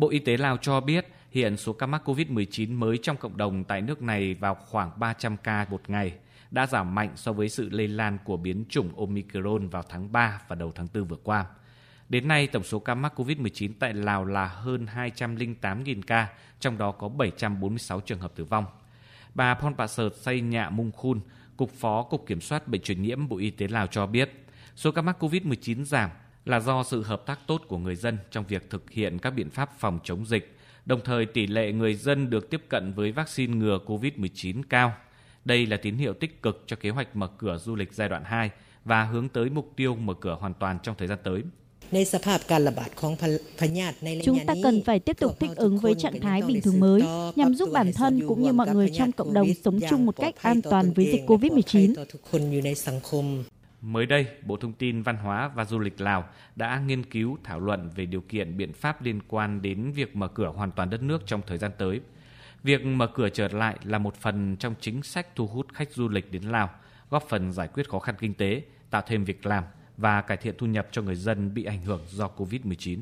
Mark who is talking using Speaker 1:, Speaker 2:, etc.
Speaker 1: Bộ Y tế Lào cho biết hiện số ca mắc COVID-19 mới trong cộng đồng tại nước này vào khoảng 300 ca một ngày, đã giảm mạnh so với sự lây lan của biến chủng Omicron vào tháng 3 và đầu tháng 4 vừa qua. Đến nay, tổng số ca mắc COVID-19 tại Lào là hơn 208.000 ca, trong đó có 746 trường hợp tử vong. Bà Ponpasert Say Nhạ Mung Khun, Cục Phó Cục Kiểm soát Bệnh truyền nhiễm Bộ Y tế Lào cho biết, số ca mắc COVID-19 giảm là do sự hợp tác tốt của người dân trong việc thực hiện các biện pháp phòng chống dịch, đồng thời tỷ lệ người dân được tiếp cận với vaccine ngừa COVID-19 cao. Đây là tín hiệu tích cực cho kế hoạch mở cửa du lịch giai đoạn 2 và hướng tới mục tiêu mở cửa hoàn toàn trong thời gian tới.
Speaker 2: Chúng ta cần phải tiếp tục thích ứng với trạng thái bình thường mới nhằm giúp bản thân cũng như mọi người trong cộng đồng sống chung một cách an toàn với dịch COVID-19.
Speaker 1: Mới đây, Bộ Thông tin Văn hóa và Du lịch Lào đã nghiên cứu thảo luận về điều kiện biện pháp liên quan đến việc mở cửa hoàn toàn đất nước trong thời gian tới. Việc mở cửa trở lại là một phần trong chính sách thu hút khách du lịch đến Lào, góp phần giải quyết khó khăn kinh tế, tạo thêm việc làm và cải thiện thu nhập cho người dân bị ảnh hưởng do COVID-19.